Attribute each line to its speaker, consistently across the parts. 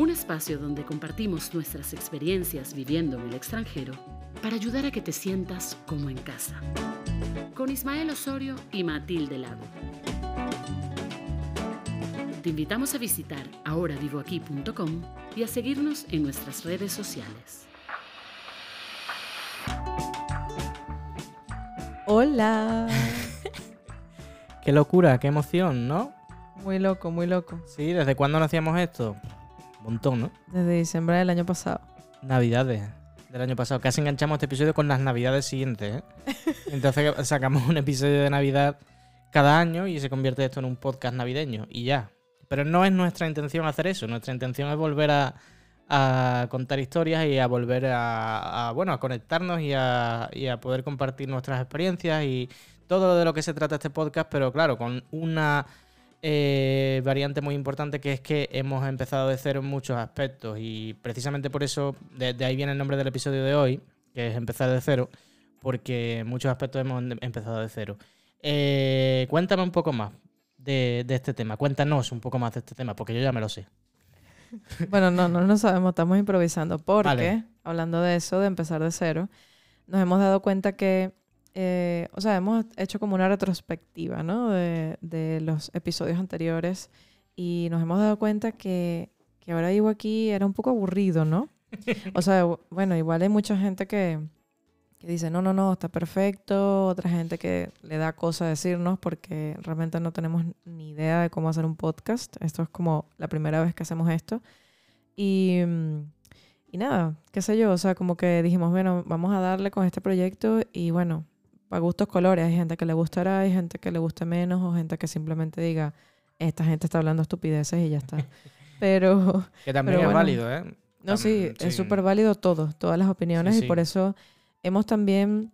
Speaker 1: un espacio donde compartimos nuestras experiencias viviendo en el extranjero para ayudar a que te sientas como en casa. Con Ismael Osorio y Matilde Lago. Te invitamos a visitar ahoravivoaquí.com y a seguirnos en nuestras redes sociales.
Speaker 2: Hola.
Speaker 3: Qué locura, qué emoción, ¿no?
Speaker 2: Muy loco, muy loco.
Speaker 3: Sí, ¿desde cuándo no hacíamos esto? Un montón, ¿no?
Speaker 2: Desde diciembre del año pasado.
Speaker 3: Navidades del año pasado. Casi enganchamos este episodio con las navidades siguientes, ¿eh? Entonces sacamos un episodio de Navidad cada año y se convierte esto en un podcast navideño y ya. Pero no es nuestra intención hacer eso. Nuestra intención es volver a, a contar historias y a volver a, a, bueno, a conectarnos y a, y a poder compartir nuestras experiencias y todo de lo que se trata este podcast, pero claro, con una eh, variante muy importante que es que hemos empezado de cero en muchos aspectos y precisamente por eso, de, de ahí viene el nombre del episodio de hoy, que es empezar de cero, porque en muchos aspectos hemos empezado de cero. Eh, cuéntame un poco más de, de, este tema, cuéntanos un poco más de este tema, porque yo ya me lo sé.
Speaker 2: Bueno, no, no lo sabemos, estamos improvisando, porque vale. hablando de eso, de empezar de cero, nos hemos dado cuenta que eh, o sea, hemos hecho como una retrospectiva, ¿no? De, de, los episodios anteriores y nos hemos dado cuenta que, que ahora vivo aquí era un poco aburrido, ¿no? O sea, bueno, igual hay mucha gente que, que dice, no, no, no, está perfecto, otra gente que le da cosa decirnos porque realmente no tenemos ni idea de cómo hacer un podcast. Esto es como la primera vez que hacemos esto. Y... Y nada, qué sé yo, o sea, como que dijimos, bueno, vamos a darle con este proyecto y bueno, para gustos colores. Hay gente que le gustará, hay gente que le guste menos o gente que simplemente diga, esta gente está hablando estupideces y ya está. Pero...
Speaker 3: Que también
Speaker 2: pero
Speaker 3: es
Speaker 2: bueno,
Speaker 3: válido, ¿eh?
Speaker 2: No, sí,
Speaker 3: sí.
Speaker 2: es súper válido todo, todas las opiniones
Speaker 3: Sí,
Speaker 2: y por eso hemos también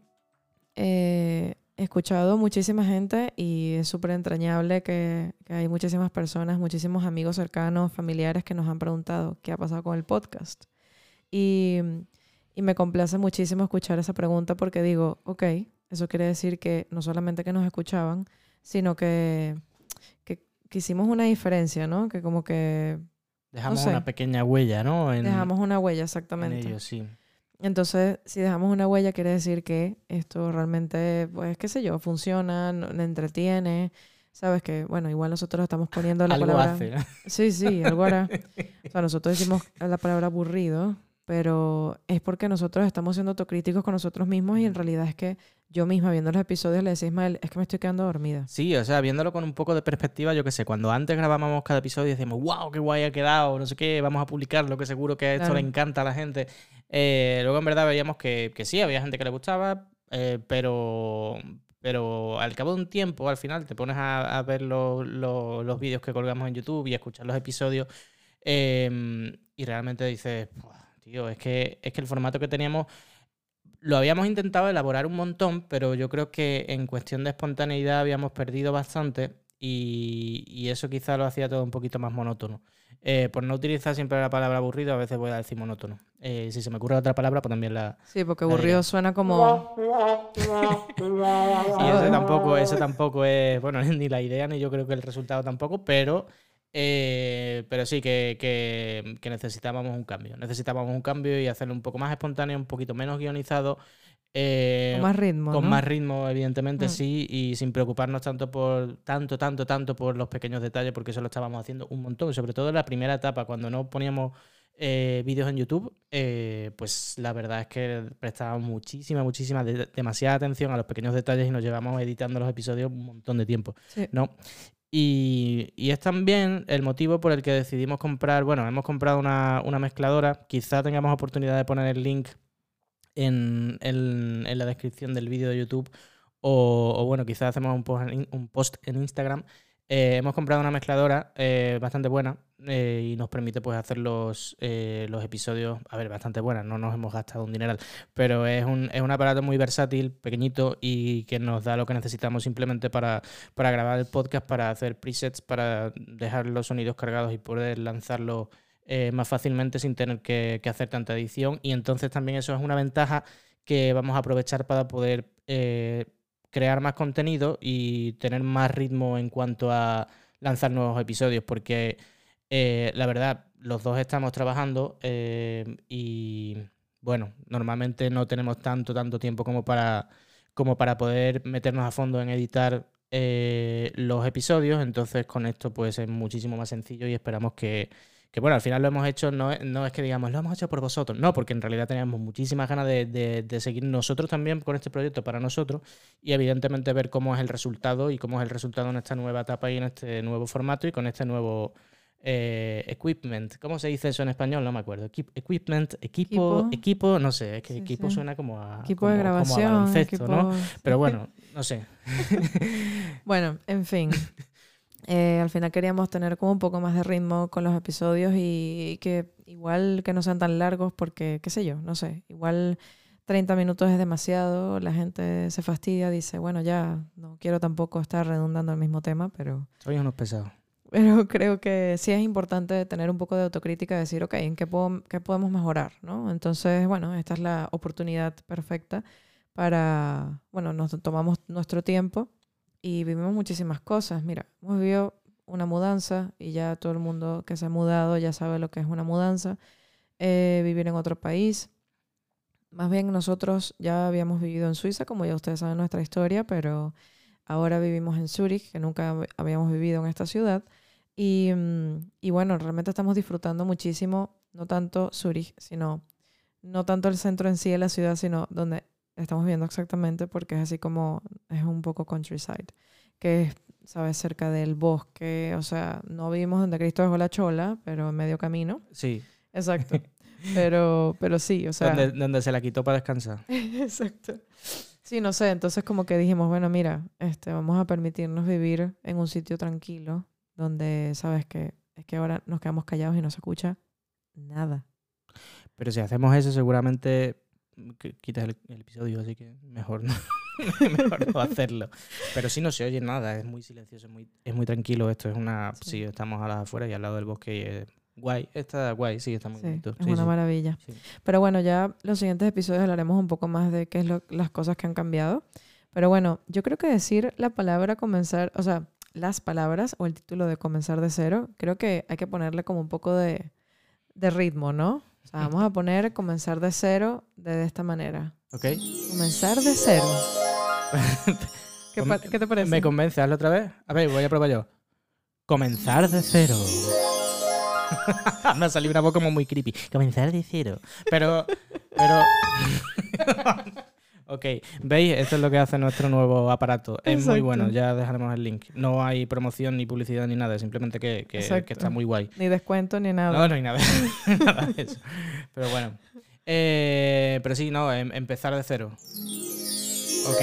Speaker 2: eh, escuchado muchísima gente y es súper entrañable que, que hay muchísimas personas, muchísimos amigos cercanos, familiares que nos han preguntado qué ha pasado con el podcast. Y, y me complace muchísimo escuchar esa pregunta porque digo, ok, eso quiere decir que no solamente que nos escuchaban, sino que, que, que hicimos una diferencia, ¿no? Que como que
Speaker 3: Dejamos
Speaker 2: sé.
Speaker 3: una pequeña huella, ¿no? En,
Speaker 2: dejamos una huella
Speaker 3: en
Speaker 2: exactamente.
Speaker 3: ellos, sí.
Speaker 2: Entonces, si dejamos una huella, quiere decir que esto realmente, pues, qué sé yo, funciona, entretiene. Sabes que, bueno, igual nosotros estamos poniendo la
Speaker 3: Algo
Speaker 2: palabra.
Speaker 3: hace, ¿no?
Speaker 2: Sí, sí, algo hará. O sea, nosotros decimos la palabra aburrido, pero es porque nosotros estamos siendo autocríticos con nosotros mismos y en realidad es que yo misma viendo los episodios le decía a Ismael, es que me estoy quedando dormida.
Speaker 3: Sí, o sea, viéndolo con un poco de perspectiva, yo qué sé, cuando antes grabábamos cada episodio y decíamos, wow, qué guay ha quedado, no sé qué, vamos a publicarlo, que seguro que esto
Speaker 2: Claro.
Speaker 3: le encanta a la gente. Eh, luego en verdad veíamos que, que sí, había gente que le gustaba, eh, pero, pero al cabo de un tiempo, al final, te pones a, a ver lo- lo- los vídeos que colgamos en YouTube y a escuchar los episodios eh, y realmente dices, "Buah, tío, es que, es que el formato que teníamos lo habíamos intentado elaborar un montón, pero yo creo que en cuestión de espontaneidad habíamos perdido bastante y, y eso quizá lo hacía todo un poquito más monótono. Eh, por no utilizar siempre la palabra aburrido, a veces voy a decir monótono. Eh, si se me ocurre otra palabra, pues también la...
Speaker 2: Sí, porque aburrido suena como...
Speaker 3: Y eso tampoco, eso tampoco es, bueno, ni la idea, ni yo creo que el resultado tampoco, pero, eh, pero sí que, que, que necesitábamos un cambio. Necesitábamos un cambio y hacerlo un poco más espontáneo, un poquito menos guionizado. eh,
Speaker 2: Con más ritmo,
Speaker 3: con
Speaker 2: ¿no?
Speaker 3: más ritmo, evidentemente,
Speaker 2: Mm.
Speaker 3: sí, y sin preocuparnos tanto por tanto, tanto, tanto por los pequeños detalles, porque eso lo estábamos haciendo un montón, sobre todo en la primera etapa, cuando no poníamos eh, vídeos en YouTube, eh, pues la verdad es que prestábamos muchísima, muchísima, de- demasiada atención a los pequeños detalles y nos llevamos editando los episodios un montón de tiempo,
Speaker 2: Sí.
Speaker 3: ¿no? Y, es también el motivo por el que decidimos comprar, bueno, hemos comprado una, una mezcladora, quizá tengamos oportunidad de poner el link en, en- la descripción del vídeo de YouTube o, bueno, quizás hacemos un post en Instagram. Eh, hemos comprado una mezcladora eh, bastante buena eh, y nos permite pues hacer los, los episodios, a ver, bastante buena, no nos hemos gastado un dineral, pero es un, es un aparato muy versátil, pequeñito y que nos da lo que necesitamos simplemente para, para grabar el podcast, para hacer presets, para dejar los sonidos cargados y poder lanzarlo eh, más fácilmente sin tener que, hacer tanta edición. Y entonces también eso es una ventaja que vamos a aprovechar para poder crear más contenido y tener más ritmo en cuanto a lanzar nuevos episodios, porque eh, la verdad, los dos estamos trabajando eh, y bueno, normalmente no tenemos tanto, tanto tiempo como para, como para poder meternos a fondo en editar eh, los episodios, entonces con esto pues es muchísimo más sencillo y esperamos que, que bueno, al final lo hemos hecho, no, no, es que digamos, lo hemos hecho por vosotros, no, porque en realidad teníamos muchísimas ganas de, de, seguir nosotros también con este proyecto para nosotros y evidentemente ver cómo es el resultado y cómo es el resultado en esta nueva etapa y en este nuevo formato y con este nuevo eh, equipment. ¿Cómo se dice eso en español? No me acuerdo. equipment, equipo, equipo, no sé, es que equipo suena como a,
Speaker 2: equipo de grabación,
Speaker 3: ¿no? Pero bueno, no sé.
Speaker 2: bueno, en fin. Eh, al final queríamos tener como un poco más de ritmo con los episodios y, que igual que no sean tan largos porque, qué sé yo, no sé, igual 30 minutos es demasiado, la gente se fastidia, dice, bueno, ya no quiero tampoco estar redundando el mismo tema, pero...
Speaker 3: Soy unos pesados.
Speaker 2: Pero creo que sí es importante tener un poco de autocrítica decir, ok, ¿en qué, puedo, qué podemos mejorar? ¿no? Entonces, bueno, esta es la oportunidad perfecta para, bueno, nos tomamos nuestro tiempo y vivimos muchísimas cosas. Mira, hemos vivido una mudanza y ya todo el mundo que se ha mudado ya sabe lo que es una mudanza. Eh, vivir en otro país. Más bien nosotros ya habíamos vivido en Suiza, como ya ustedes saben nuestra historia, pero Ahora vivimos en Zurich, que nunca habíamos vivido en esta ciudad. Y, mm, y, bueno, realmente estamos disfrutando muchísimo, no tanto Zurich, sino no tanto el centro en sí de la ciudad, sino donde estamos viviendo exactamente, porque es así como es un poco countryside, que es, ¿sabes? Cerca del bosque, o sea, no vivimos donde Cristo dejó la chola, pero en medio camino.
Speaker 3: Sí.
Speaker 2: Exacto. Pero, pero sí, o sea.
Speaker 3: Donde, donde se la quitó para descansar.
Speaker 2: Exacto. Sí, no sé, entonces como que dijimos, bueno, mira, este, vamos a permitirnos vivir en un sitio tranquilo, donde sabes que es que ahora nos quedamos callados y no se escucha nada.
Speaker 3: Pero si hacemos eso, seguramente quitas el, episodio, así que mejor no, mejor no hacerlo. Pero si no se oye nada, es muy silencioso, es muy, es muy tranquilo esto. Es una. Sí. estamos a las afuera y al lado del bosque y es Guay, está guay, sí, está muy bonito.
Speaker 2: Es una maravilla. Pero bueno, ya los siguientes episodios hablaremos un poco más de qué es lo, las cosas que han cambiado. Pero bueno, yo creo que decir la palabra comenzar, o sea, las palabras o el título de comenzar de cero, creo que hay que ponerle como un poco de, de ritmo, ¿no? O sea, vamos a poner comenzar de cero de, esta manera.
Speaker 3: Ok.
Speaker 2: Comenzar de cero. ¿Qué, ¿Qué, te parece?
Speaker 3: Me convence, hazlo otra vez. A ver, voy a probar yo. Comenzar de cero. Me ha salido una voz como muy creepy. Comenzar de cero. Pero. Pero. ok, ¿veis? Esto es lo que hace nuestro nuevo aparato. Es muy bueno, ya dejaremos el link. No hay promoción, ni publicidad, ni nada. Simplemente que, que, está muy guay.
Speaker 2: Ni descuento, ni nada.
Speaker 3: No, no hay nada, nada de eso. Pero bueno. Eh, pero sí, no, em, empezar de cero. Ok.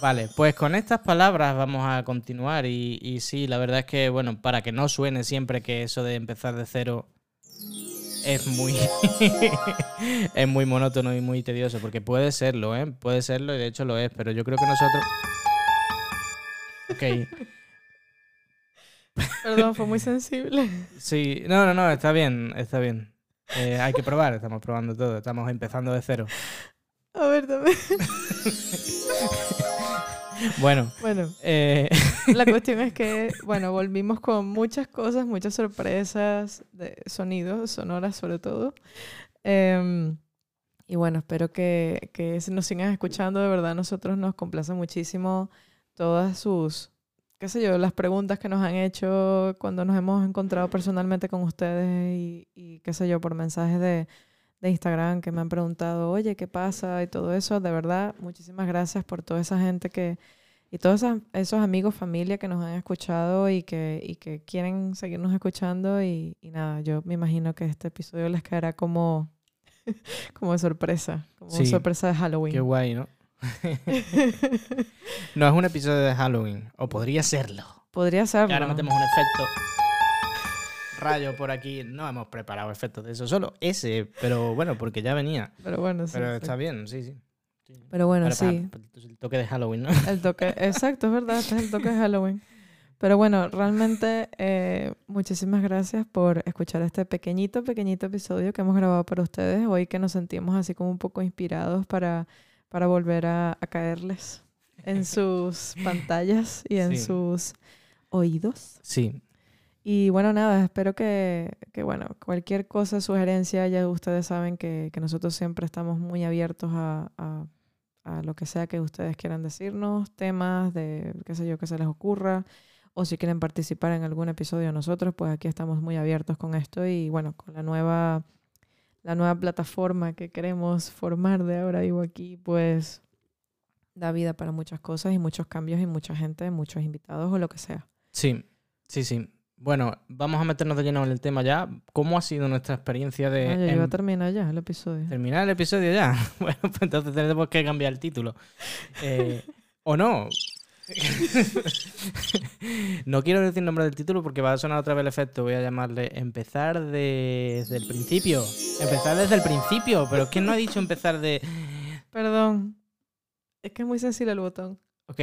Speaker 3: Vale, pues con estas palabras vamos a continuar y, sí, la verdad es que, bueno, para que no suene siempre que eso de empezar de cero es muy es muy monótono y muy tedioso, porque puede serlo, ¿eh? Puede serlo y de hecho lo es, pero yo creo que nosotros...
Speaker 2: Ok. Perdón, fue muy sensible.
Speaker 3: Sí, no, no, no, está bien, está bien. Eh, hay que probar, estamos probando todo, estamos empezando de cero.
Speaker 2: A ver, también.
Speaker 3: Bueno,
Speaker 2: bueno eh, la cuestión es que, bueno, volvimos con muchas cosas, muchas sorpresas de sonidos, sonoras sobre todo. Em, y bueno, espero que, que nos sigan escuchando. De verdad, nosotros nos complace muchísimo todas sus, qué sé yo, las preguntas que nos han hecho cuando nos hemos encontrado personalmente con ustedes y, y qué sé yo, por mensajes de, de Instagram que me han preguntado, oye, ¿qué pasa? Y todo eso. De verdad, muchísimas gracias por toda esa gente que, y todos esos, amigos, familia que nos han escuchado y que, y que quieren seguirnos escuchando. Y, y, nada, yo me imagino que este episodio les caerá como, como sorpresa, como sorpresa de Halloween.
Speaker 3: Qué guay, ¿no? no es un episodio de Halloween, o podría serlo.
Speaker 2: Podría serlo.
Speaker 3: ahora metemos un efecto rayo por aquí. No hemos preparado efectos de eso, solo ese, pero bueno, porque ya venía.
Speaker 2: Pero bueno, sí.
Speaker 3: Pero está bien, sí, sí.
Speaker 2: Pero bueno, sí.
Speaker 3: el toque de Halloween, ¿no?
Speaker 2: El toque, exacto, es verdad, este es el toque de Halloween. Pero bueno, realmente eh, muchísimas gracias por escuchar este pequeñito, pequeñito episodio que hemos grabado para ustedes. Hoy que nos sentimos así como un poco inspirados para, para volver a, caerles en sus pantallas y en sus oídos.
Speaker 3: Sí,
Speaker 2: Y bueno, nada, espero que, que, bueno, cualquier cosa, sugerencia, ya ustedes saben que, que nosotros siempre estamos muy abiertos a, a, a, lo que sea que ustedes quieran decirnos, temas de, qué sé yo, que se les ocurra, o si quieren participar en algún episodio nosotros, pues aquí estamos muy abiertos con esto y bueno, con la nueva, la nueva plataforma que queremos formar de ahora vivo aquí, pues da vida para muchas cosas y muchos cambios y mucha gente, muchos invitados o lo que sea.
Speaker 3: Sí, sí, sí. Bueno, vamos a meternos de lleno en el tema ya. ¿Cómo ha sido nuestra experiencia de...
Speaker 2: Ah, ya iba a terminar ya el episodio.
Speaker 3: ¿Terminar el episodio ya? Bueno, pues entonces tenemos que cambiar el título. Eh, ¿O no? no quiero decir nombre del título porque va a sonar otra vez el efecto. Voy a llamarle Empezar desde el principio. Empezar desde el principio, pero es que no ha dicho empezar de...
Speaker 2: Perdón. Es que es muy sensible el botón.
Speaker 3: Ok.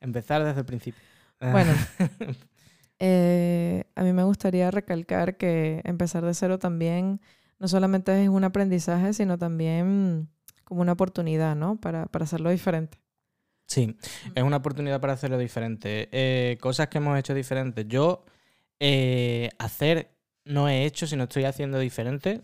Speaker 3: Empezar desde el principio.
Speaker 2: Bueno, eh, a mí me gustaría recalcar que empezar de cero también no solamente es un aprendizaje, sino también como una oportunidad, ¿no? Para, para hacerlo diferente.
Speaker 3: Sí, es una oportunidad para hacerlo diferente. Eh, cosas que hemos hecho diferentes. Yo eh, hacer no he hecho, sino estoy haciendo diferente.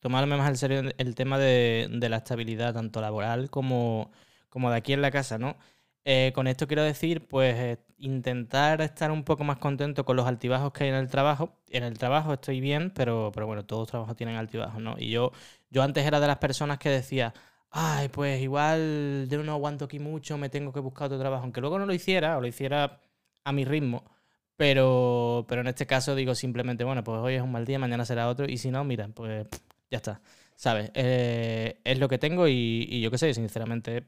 Speaker 3: Tomarme más en serio el tema de, de la estabilidad, tanto laboral como, como de aquí en la casa, ¿no? Eh, con esto quiero decir, pues, eh, intentar estar un poco más contento con los altibajos que hay en el trabajo. En el trabajo estoy bien, pero, pero bueno, todos los trabajos tienen altibajos, ¿no? Y yo, yo antes era de las personas que decía, ay, pues igual yo no aguanto aquí mucho, me tengo que buscar otro trabajo. Aunque luego no lo hiciera, o lo hiciera a mi ritmo. Pero, pero en este caso digo simplemente, bueno, pues hoy es un mal día, mañana será otro. Y si no, mira, pues ya está. ¿Sabes? Eh, es lo que tengo y, y yo qué sé, sinceramente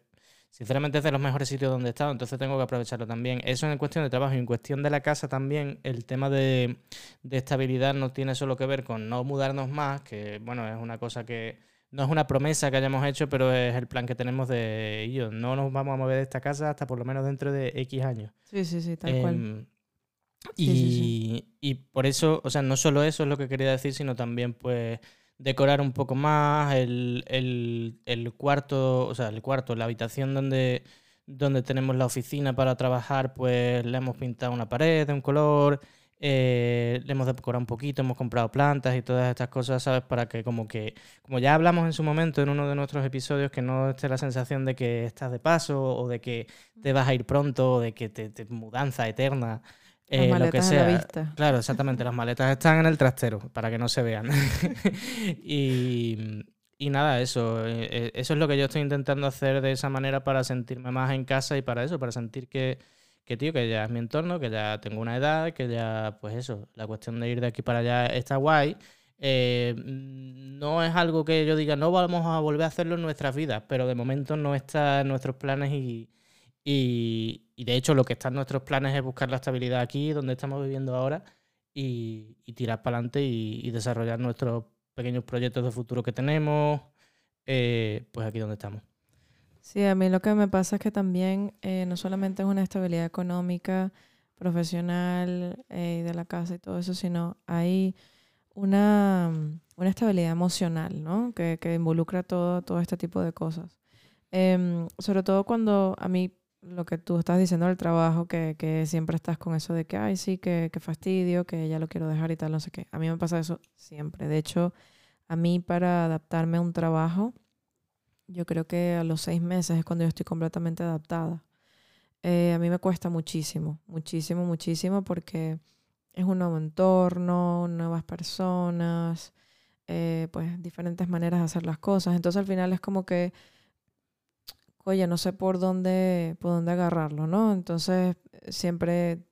Speaker 3: sinceramente es de los mejores sitios donde he estado, entonces tengo que aprovecharlo también. Eso en cuestión de trabajo y en cuestión de la casa también, el tema de, de, estabilidad no tiene solo que ver con no mudarnos más, que bueno, es una cosa que no es una promesa que hayamos hecho, pero es el plan que tenemos de ellos. No nos vamos a mover de esta casa hasta por lo menos dentro de X años.
Speaker 2: Sí, sí, sí, tal eh, cual.
Speaker 3: Y, sí, sí, sí. y por eso, o sea, no solo eso es lo que quería decir, sino también pues decorar un poco más el, el, el, cuarto, o sea, el cuarto, la habitación donde, donde tenemos la oficina para trabajar, pues le hemos pintado una pared de un color, eh, le hemos decorado un poquito, hemos comprado plantas y todas estas cosas, ¿sabes? Para que como que, como ya hablamos en su momento en uno de nuestros episodios, que no esté la sensación de que estás de paso o de que te vas a ir pronto o de que te, te mudanza eterna.
Speaker 2: Las
Speaker 3: Eh,
Speaker 2: maletas
Speaker 3: lo que
Speaker 2: a
Speaker 3: sea.
Speaker 2: la vista.
Speaker 3: Claro, exactamente. Las maletas están en el trastero para que no se vean. y, y, nada, eso. eh, Eso es lo que yo estoy intentando hacer de esa manera para sentirme más en casa y para eso, para sentir que, que, tío, que ya es mi entorno, que ya tengo una edad, que ya, pues eso, la cuestión de ir de aquí para allá está guay. Eh, no es algo que yo diga, no vamos a volver a hacerlo en nuestras vidas, pero de momento no está en nuestros planes y, y, y, de hecho lo que está en nuestros planes es buscar la estabilidad aquí, donde estamos viviendo ahora, y, tirar para adelante y, desarrollar nuestros pequeños proyectos de futuro que tenemos, eh, pues aquí donde estamos.
Speaker 2: Sí, a mí lo que me pasa es que también eh, no solamente es una estabilidad económica, profesional eh, de la casa y todo eso, sino hay una, una estabilidad emocional, ¿no? Que, que involucra todo, todo este tipo de cosas. Eh, sobre todo cuando a mí lo que tú estás diciendo del trabajo, que, que siempre estás con eso de que, ay, sí, que, que, fastidio, que ya lo quiero dejar y tal, no sé qué. A mí me pasa eso siempre. De hecho, a mí para adaptarme a un trabajo, yo creo que a los seis meses es cuando yo estoy completamente adaptada. Eh, a mí me cuesta muchísimo, muchísimo, muchísimo, porque es un nuevo entorno, nuevas personas, eh, pues diferentes maneras de hacer las cosas. Entonces al final es como que oye, no sé por dónde, por dónde agarrarlo, ¿no? Entonces siempre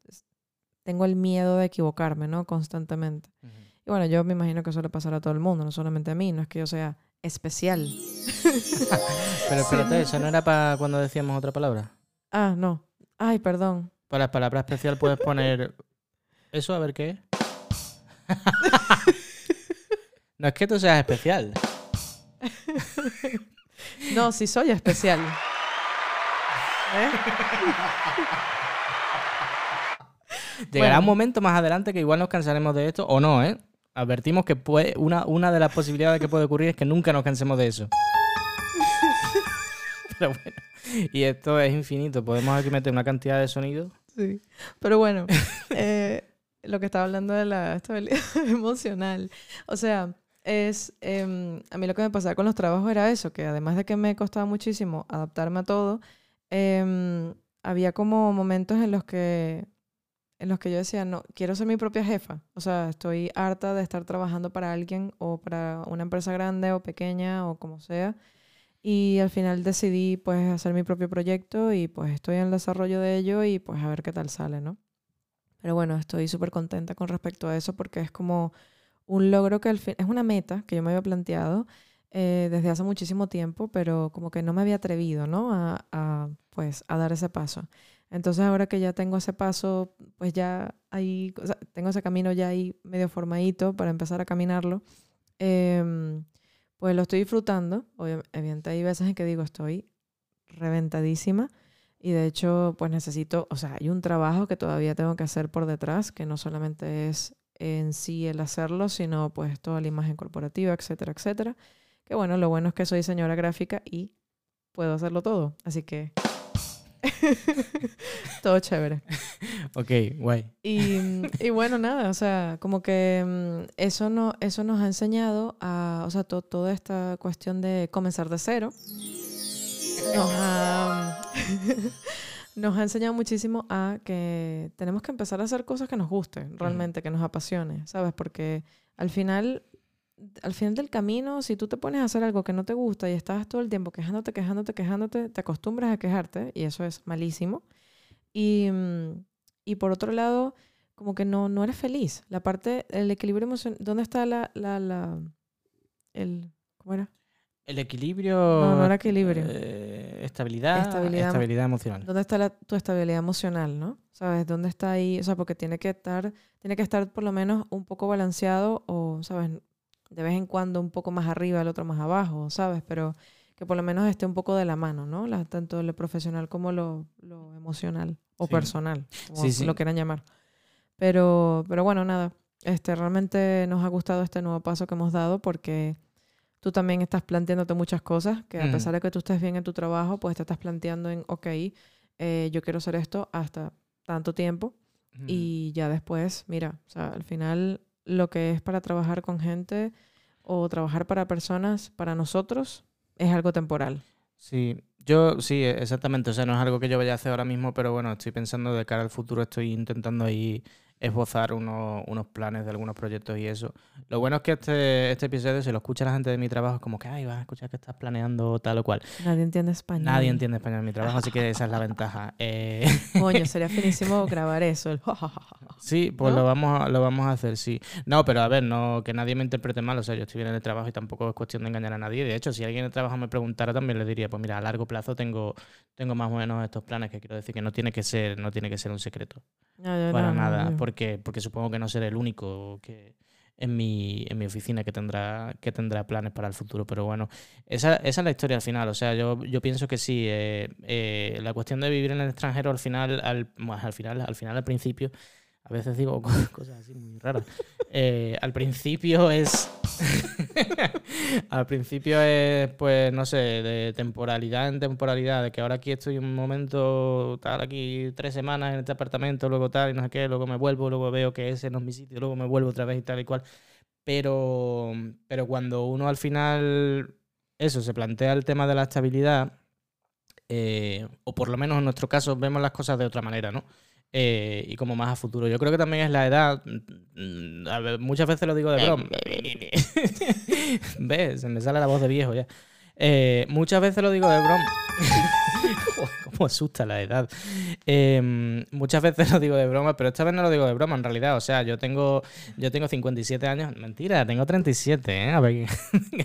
Speaker 2: tengo el miedo de equivocarme, ¿no? Constantemente. Uh -huh. Y bueno, yo me imagino que eso le pasará a todo el mundo, no solamente a mí, no es que yo sea especial.
Speaker 3: Pero espérate. ¿eso no era para cuando decíamos otra palabra?
Speaker 2: Ah, no. Ay, perdón.
Speaker 3: Para la palabra especial puedes poner eso, a ver qué es. no es que tú seas especial.
Speaker 2: No, sí soy especial. ¿Eh?
Speaker 3: Llegará bueno. un momento más adelante que igual nos cansaremos de esto o no, ¿eh? Advertimos que puede, una, una de las posibilidades que puede ocurrir es que nunca nos cansemos de eso. Pero bueno, y esto es infinito. Podemos aquí meter una cantidad de sonidos.
Speaker 2: Sí, pero bueno, eh, lo que estaba hablando de la estabilidad emocional. O sea, es, em, a mí lo que me pasaba con los trabajos era eso, que además de que me costaba muchísimo adaptarme a todo, em, había como momentos en los que en los que yo decía, no, quiero ser mi propia jefa. O sea, estoy harta de estar trabajando para alguien o para una empresa grande o pequeña o como sea. Y al final decidí pues hacer mi propio proyecto y pues estoy en el desarrollo de ello y pues a ver qué tal sale, ¿no? Pero bueno, estoy súper contenta con respecto a eso porque es como un logro que al fin, es una meta que yo me había planteado eh, desde hace muchísimo tiempo, pero como que no me había atrevido, ¿no? A, pues a dar ese paso. Entonces ahora que ya tengo ese paso, pues ya ahí, tengo ese camino ya ahí medio formadito para empezar a caminarlo, em, pues lo estoy disfrutando. Obviamente hay veces en que digo estoy reventadísima y de hecho pues necesito, o sea, hay un trabajo que todavía tengo que hacer por detrás, que no solamente es en sí el hacerlo, sino pues toda la imagen corporativa, etcétera, etcétera. Que bueno, lo bueno es que soy señora gráfica y puedo hacerlo todo. Así que Todo chévere.
Speaker 3: ok, guay.
Speaker 2: Y, bueno, nada, o sea, como que mm, eso, no, eso nos ha enseñado a, o sea, toda esta cuestión de comenzar de cero. Nos ha, nos ha enseñado muchísimo a que tenemos que empezar a hacer cosas que nos gusten, realmente, que nos apasione, ¿sabes? Porque al final al final del camino, si tú te pones a hacer algo que no te gusta y estás todo el tiempo quejándote, quejándote, quejándote, te acostumbras a quejarte y eso es malísimo. Y, y por otro lado, como que no, no eres feliz. La parte, el equilibrio emocional, ¿dónde está la, la, la, el, ¿cómo era?
Speaker 3: El equilibrio.
Speaker 2: No, no era equilibrio.
Speaker 3: Eh, estabilidad, estabilidad, emocional.
Speaker 2: ¿Dónde está tu estabilidad emocional, no? ¿Sabes? ¿Dónde está ahí? O sea, porque tiene que estar, tiene que estar por lo menos un poco balanceado o, ¿sabes? de vez en cuando un poco más arriba, el otro más abajo, ¿sabes? Pero que por lo menos esté un poco de la mano, ¿no? La, tanto lo profesional como lo, lo emocional o personal, como lo quieran llamar. Pero, pero bueno, nada, este, realmente nos ha gustado este nuevo paso que hemos dado porque tú también estás planteándote muchas cosas, que a pesar de que tú estés bien en tu trabajo, pues te estás planteando en, ok, eh, yo quiero hacer esto hasta tanto tiempo y ya después, mira, o sea, al final lo que es para trabajar con gente o trabajar para personas, para nosotros, es algo temporal.
Speaker 3: Sí, yo sí, exactamente. O sea, no es algo que yo vaya a hacer ahora mismo, pero bueno, estoy pensando de cara al futuro, estoy intentando ahí esbozar unos, unos planes de algunos proyectos y eso. Lo bueno es que este, este episodio, si lo escucha la gente de mi trabajo, es como que, ay, vas a escuchar que estás planeando tal o cual.
Speaker 2: Nadie entiende español.
Speaker 3: Nadie entiende español en mi trabajo, así que esa es la ventaja. Eh...
Speaker 2: Coño, sería finísimo grabar eso.
Speaker 3: sí, pues lo, vamos a, lo vamos a hacer, sí. No, pero a ver, no que nadie me interprete mal. O sea, yo estoy bien en el trabajo y tampoco es cuestión de engañar a nadie. De hecho, si alguien en el trabajo me preguntara, también le diría, pues mira, a largo plazo tengo, tengo más o menos estos planes que quiero decir que no tiene que ser, no tiene que ser un secreto. para nada, porque, porque supongo que no seré el único que en mi, en mi oficina que tendrá, que tendrá planes para el futuro. Pero bueno, esa, esa es la historia al final. O sea, yo, yo pienso que sí, eh, eh, la cuestión de vivir en el extranjero al final, al, al final, al final, al principio, a veces digo cosas así muy raras. Eh, al principio es. al principio es, pues, no sé, de temporalidad en temporalidad, de que ahora aquí estoy un momento, tal, aquí tres semanas en este apartamento, luego tal, y no sé qué, luego me vuelvo, luego veo que ese no es mi sitio, luego me vuelvo otra vez y tal y cual. Pero, pero cuando uno al final, eso, se plantea el tema de la estabilidad, eh, o por lo menos en nuestro caso vemos las cosas de otra manera, ¿no? Eh, y como más a futuro. Yo creo que también es la edad. Mm, muchas veces lo digo de broma. ¿Ves? Se me sale la voz de viejo ya. Eh, muchas veces lo digo de broma. Cómo asusta la edad. Em, muchas veces lo digo de broma, pero esta vez no lo digo de broma en realidad. O sea, yo tengo, yo tengo 57 años. Mentira, tengo 37, ¿eh? A ver.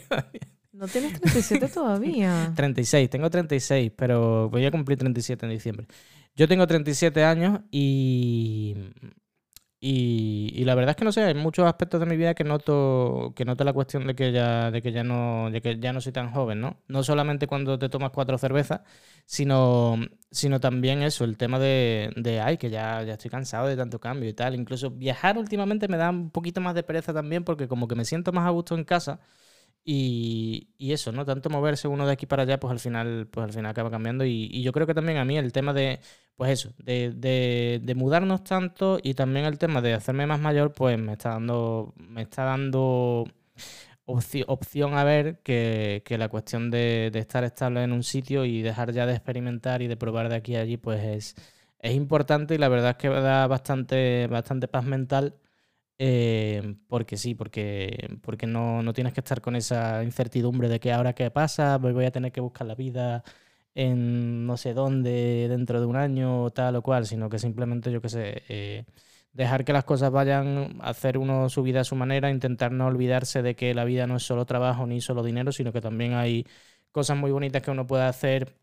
Speaker 2: ¿No tienes 37 todavía?
Speaker 3: 36, tengo 36, pero voy a cumplir 37 en diciembre. Yo tengo 37 años y, y, la verdad es que no sé, hay muchos aspectos de mi vida que noto, que noto la cuestión de que ya, de que ya no, de que ya no soy tan joven, ¿no? No solamente cuando te tomas cuatro cervezas, sino, sino también eso, el tema de, de ay, que ya, ya estoy cansado de tanto cambio y tal. Incluso viajar últimamente me da un poquito más de pereza también, porque como que me siento más a gusto en casa. Y, y, eso, ¿no? Tanto moverse uno de aquí para allá, pues al final, pues al final acaba cambiando. Y, y, yo creo que también a mí el tema de pues eso, de, de, mudarnos tanto y también el tema de hacerme más mayor, pues me está dando, me está dando opción a ver que, la cuestión de, estar estable en un sitio y dejar ya de experimentar y de probar de aquí a allí, pues es, es importante y la verdad es que da bastante, bastante paz mental. Eh, porque sí, porque, porque no, no, tienes que estar con esa incertidumbre de que ahora qué pasa, voy a tener que buscar la vida en no sé dónde dentro de un año, tal o cual, sino que simplemente, yo qué sé, eh, dejar que las cosas vayan, hacer uno su vida a su manera, intentar no olvidarse de que la vida no es solo trabajo ni solo dinero, sino que también hay cosas muy bonitas que uno puede hacer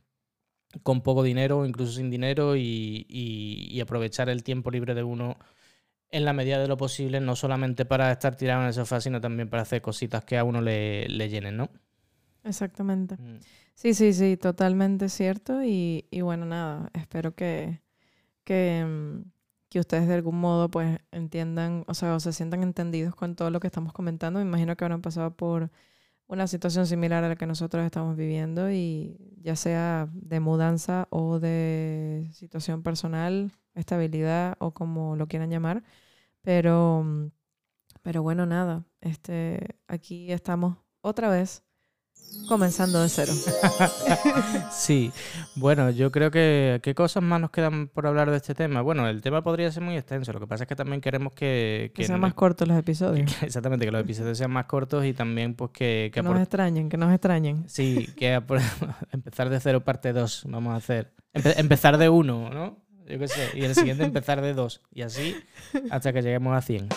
Speaker 3: con poco dinero o incluso sin dinero y, aprovechar el tiempo libre de uno en la medida de lo posible, no solamente para estar tirado en el sofá, sino también para hacer cositas que a uno le, le llenen, ¿no?
Speaker 2: Exactamente. Mm. Sí, sí, sí, totalmente cierto. Y, y bueno, nada, espero que, que, mm, que, ustedes de algún modo pues entiendan, o sea, o se sientan entendidos con todo lo que estamos comentando. Me imagino que habrán pasado por una situación similar a la que nosotros estamos viviendo y ya sea de mudanza o de situación personal, estabilidad o como lo quieran llamar. Pero, mm, pero bueno, nada, este, aquí estamos otra vez comenzando de cero.
Speaker 3: sí, bueno, yo creo que ¿qué cosas más nos quedan por hablar de este tema? Bueno, el tema podría ser muy extenso, lo que pasa es que también queremos que...
Speaker 2: Que, sean más cortos los episodios.
Speaker 3: exactamente, que los episodios sean más cortos y también pues que...
Speaker 2: Que, nos extrañen, que nos extrañen.
Speaker 3: Sí, que empezar de cero parte dos vamos a hacer. empezar de uno, ¿no? Yo qué sé, y el siguiente empezar de dos. Y así hasta que lleguemos a 100.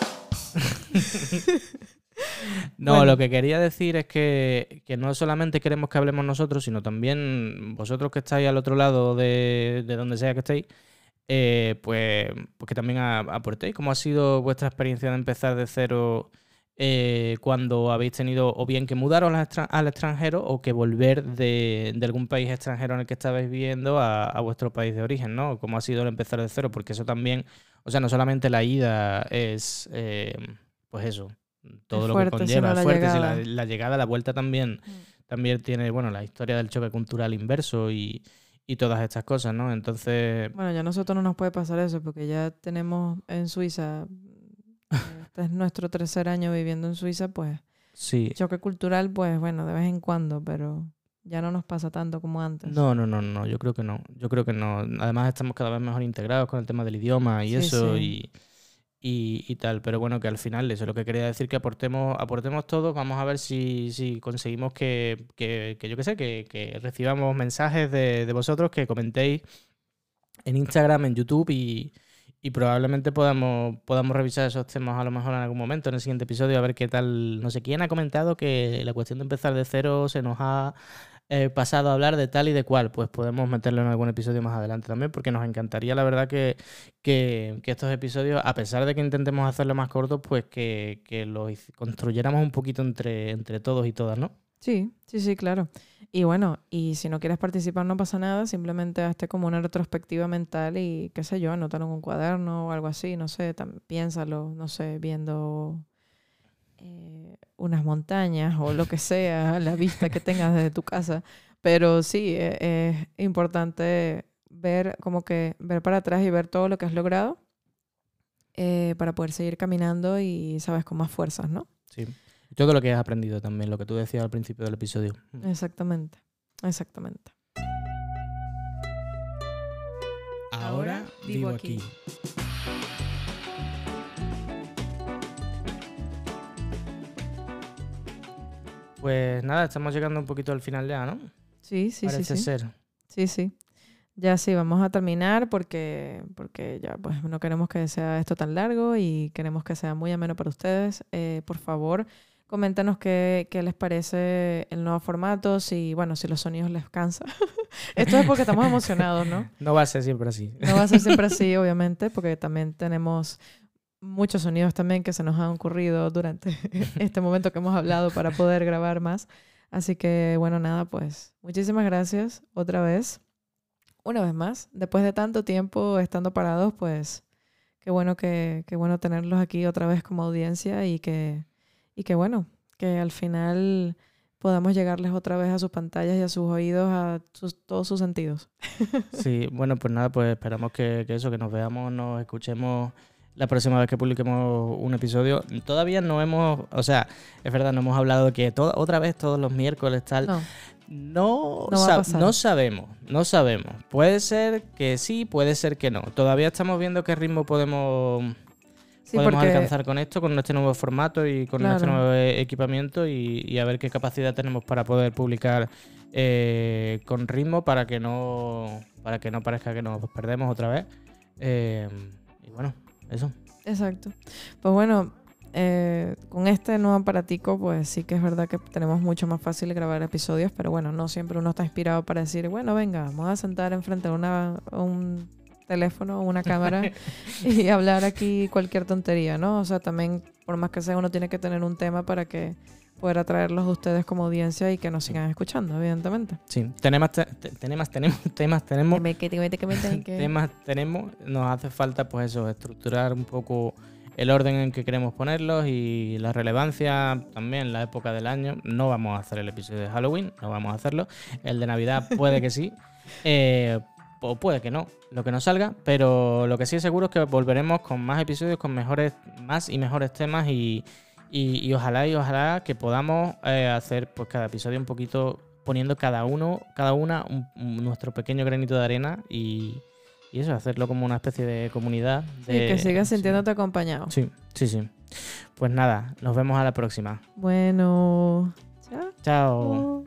Speaker 3: No, lo que quería decir es que, no solamente queremos que hablemos nosotros, sino también vosotros que estáis al otro lado de, donde sea que estéis, eh, pues, pues, que también aportéis. ¿Cómo ha sido vuestra experiencia de empezar de cero eh, cuando habéis tenido o bien que mudaros al extranjero o que volver de, algún país extranjero en el que estabais viviendo a, vuestro país de origen, ¿no? ¿Cómo ha sido el empezar de cero? Porque eso también, o sea, no solamente la ida es, eh, pues eso, todo lo que conlleva, es fuerte. La, la, llegada, la vuelta también, mm. también tiene, bueno, la historia del choque cultural inverso y, y todas estas cosas, ¿no? Entonces...
Speaker 2: Bueno, ya a nosotros no nos puede pasar eso porque ya tenemos en Suiza, este es nuestro tercer año viviendo en Suiza, pues...
Speaker 3: Sí.
Speaker 2: Choque cultural, pues bueno, de vez en cuando, pero ya no nos pasa tanto como antes.
Speaker 3: No, no, no, no, yo creo que no. Yo creo que no. Además estamos cada vez mejor integrados con el tema del idioma y eso y y, tal. Pero bueno, que al final eso es lo que quería decir, que aportemos, aportemos todos. Vamos a ver si, si conseguimos que, que, que, yo qué sé, que, que recibamos mensajes de, de, vosotros, que comentéis en Instagram, en YouTube y, y probablemente podamos, podamos revisar esos temas a lo mejor en algún momento, en el siguiente episodio, a ver qué tal. No sé quién ha comentado que la cuestión de empezar de cero se nos ha pasado a hablar de tal y de cual, pues podemos meterlo en algún episodio más adelante también, porque nos encantaría, la verdad, que, que, estos episodios, a pesar de que intentemos hacerlo más cortos, pues que, que los construyéramos un poquito entre, entre todos y todas, ¿no?
Speaker 2: Sí, sí, sí, claro. Y bueno, y si no quieres participar no pasa nada, simplemente hazte como una retrospectiva mental y qué sé yo, anótalo en un cuaderno o algo así, no sé, piénsalo, no sé, viendo eh, unas montañas o lo que sea, la vista que tengas desde tu casa. Pero sí, e, es, importante ver como que ver para atrás y ver todo lo que has logrado eh, para poder seguir caminando y, sabes, con más fuerzas, ¿no?
Speaker 3: Sí. Todo lo que has aprendido también, lo que tú decías al principio del episodio.
Speaker 2: Exactamente, exactamente.
Speaker 1: Ahora vivo aquí.
Speaker 3: Pues nada, estamos llegando un poquito al final ya, ¿no?
Speaker 2: Sí, sí,
Speaker 3: sí.
Speaker 2: sí.
Speaker 3: ser.
Speaker 2: Sí, sí. Ya sí, vamos a terminar porque, porque ya pues no queremos que sea esto tan largo y queremos que sea muy ameno para ustedes. Eh, por favor, coméntanos qué, qué, les parece el nuevo formato, si, bueno, si los sonidos les cansa. esto es porque estamos emocionados, ¿no?
Speaker 3: No va a ser siempre así.
Speaker 2: No va a ser siempre así, obviamente, porque también tenemos muchos sonidos también que se nos han ocurrido durante este momento que hemos hablado para poder grabar más. Así que bueno, nada, pues muchísimas gracias otra vez. Una vez más, después de tanto tiempo estando parados, pues qué bueno que qué bueno tenerlos aquí otra vez como audiencia y que y que bueno, que al final podamos llegarles otra vez a sus pantallas y a sus oídos, a todos sus sentidos.
Speaker 3: Sí, bueno, pues nada, pues esperamos que, eso, que nos veamos, nos escuchemos la próxima vez que publiquemos un episodio. Todavía no hemos, o sea, es verdad, no hemos hablado de que otra vez todos los miércoles tal. No. No, no, sabemos, no sabemos. Puede ser que sí, puede ser que no. Todavía estamos viendo qué ritmo podemos, podemos alcanzar con esto, con este nuevo formato y con este nuevo equipamiento y, a ver qué capacidad tenemos para poder publicar eh, con ritmo para que no para que no parezca que nos perdemos otra vez. Eh, y bueno, eso.
Speaker 2: Exacto. Pues bueno, eh, con este nuevo aparatico, pues sí que es verdad que tenemos mucho más fácil grabar episodios, pero bueno, no siempre uno está inspirado para decir, bueno, venga, vamos a sentar enfrente de una, un teléfono o una cámara y hablar aquí cualquier tontería, ¿no? O sea, también, por más que sea, uno tiene que tener un tema para que poder atraerlos a ustedes como audiencia y que nos sigan escuchando, evidentemente.
Speaker 3: Sí, tenemos, tenemos, tenemos, temas, tenemos, temas, tenemos, nos hace falta, pues eso, estructurar un poco el orden en que queremos ponerlos y la relevancia también, la época del año. No vamos a hacer el episodio de Halloween, no vamos a hacerlo. El de Navidad puede que sí, eh, o puede que no, lo que nos salga, pero lo que sí es seguro es que volveremos con más episodios, con mejores, más y mejores temas y y, ojalá y ojalá que podamos eh, hacer pues cada episodio un poquito poniendo cada uno, cada una nuestro pequeño granito de arena y, eso, hacerlo como una especie de comunidad. De,
Speaker 2: que sigas sintiéndote acompañado.
Speaker 3: Sí, sí, sí. Pues nada, nos vemos a la próxima.
Speaker 2: Bueno,
Speaker 3: chao. Chao.